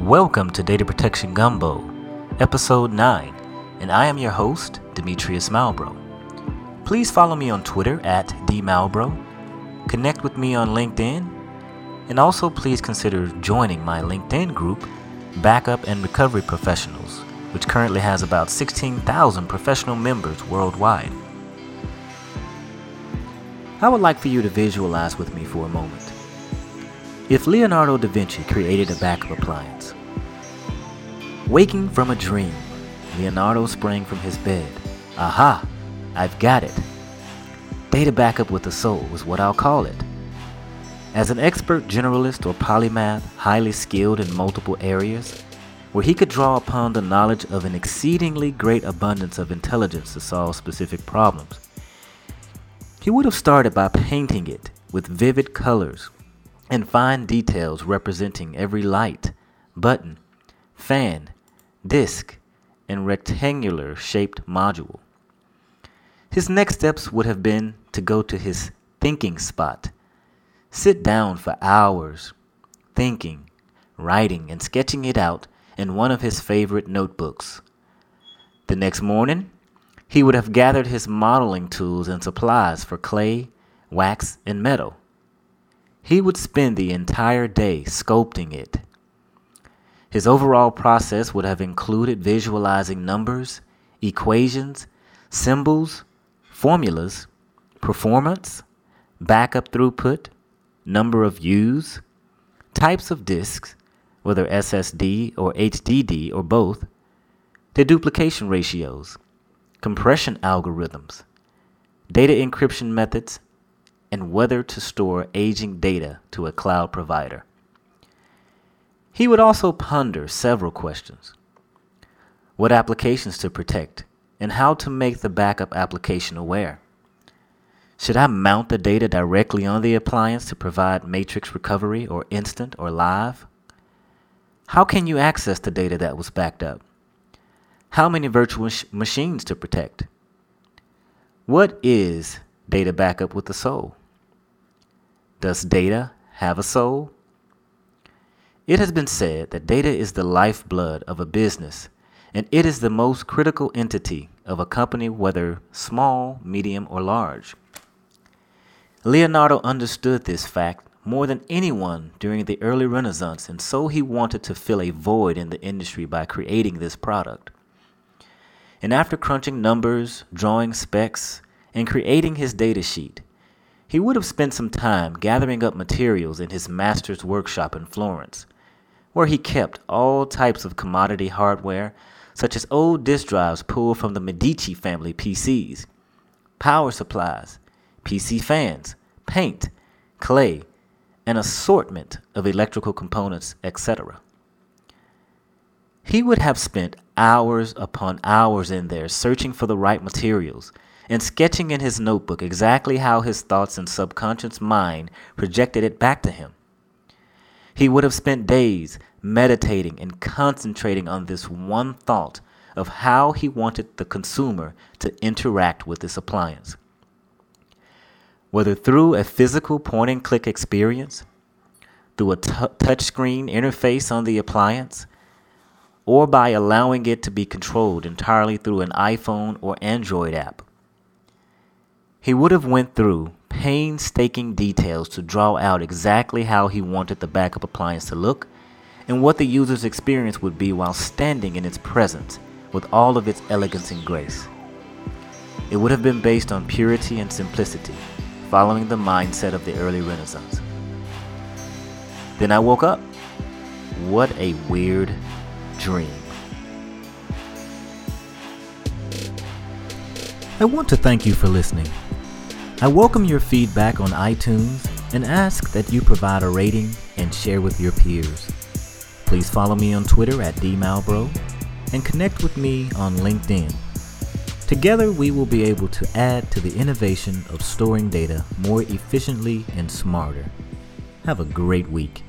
Welcome to Data Protection Gumbo, Episode 9, and I am your host, Demetrius Malbrough. Please follow me on Twitter at dmalbrough, connect with me on LinkedIn, and also please consider joining my LinkedIn group, Backup and Recovery Professionals, which currently has about 16,000 professional members worldwide. I would like for you to visualize with me for a moment. If Leonardo da Vinci created a backup appliance, waking from a dream, Leonardo sprang from his bed. Aha! I've got it. Data backup with the soul is what I'll call it. As an expert generalist or polymath, highly skilled in multiple areas, where he could draw upon the knowledge of an exceedingly great abundance of intelligence to solve specific problems, he would have started by painting it with vivid colors and fine details representing every light, button, fan, disc, and rectangular shaped module. His next steps would have been to go to his thinking spot, sit down for hours, thinking, writing, and sketching it out in one of his favorite notebooks. The next morning, he would have gathered his modeling tools and supplies for clay, wax, and metal. He would spend the entire day sculpting it. His overall process would have included visualizing numbers, equations, symbols, formulas, performance, backup throughput, number of views, types of disks, whether SSD or HDD or both, deduplication ratios, compression algorithms, data encryption methods, and whether to store aging data to a cloud provider. He would also ponder several questions what applications to protect, and how to make the backup application aware. Should I mount the data directly on the appliance to provide matrix recovery or instant or live? How can you access the data that was backed up? How many virtual sh- machines to protect? What is data backup with the soul? Does data have a soul? It has been said that data is the lifeblood of a business, and it is the most critical entity of a company, whether small, medium, or large. Leonardo understood this fact more than anyone during the early Renaissance, and so he wanted to fill a void in the industry by creating this product. And after crunching numbers, drawing specs, and creating his data sheet, he would have spent some time gathering up materials in his master's workshop in Florence, where he kept all types of commodity hardware, such as old disk drives pulled from the Medici family PCs, power supplies, PC fans, paint, clay, an assortment of electrical components, etc. He would have spent hours upon hours in there searching for the right materials and sketching in his notebook exactly how his thoughts and subconscious mind projected it back to him. He would have spent days meditating and concentrating on this one thought of how he wanted the consumer to interact with this appliance. Whether through a physical point and click experience, through a t- touchscreen interface on the appliance, or by allowing it to be controlled entirely through an iPhone or Android app. He would have went through painstaking details to draw out exactly how he wanted the backup appliance to look and what the user's experience would be while standing in its presence with all of its elegance and grace. It would have been based on purity and simplicity, following the mindset of the early Renaissance. Then I woke up. What a weird dream. I want to thank you for listening. I welcome your feedback on iTunes and ask that you provide a rating and share with your peers. Please follow me on Twitter at dmalbrough and connect with me on LinkedIn. Together, we will be able to add to the innovation of storing data more efficiently and smarter. Have a great week.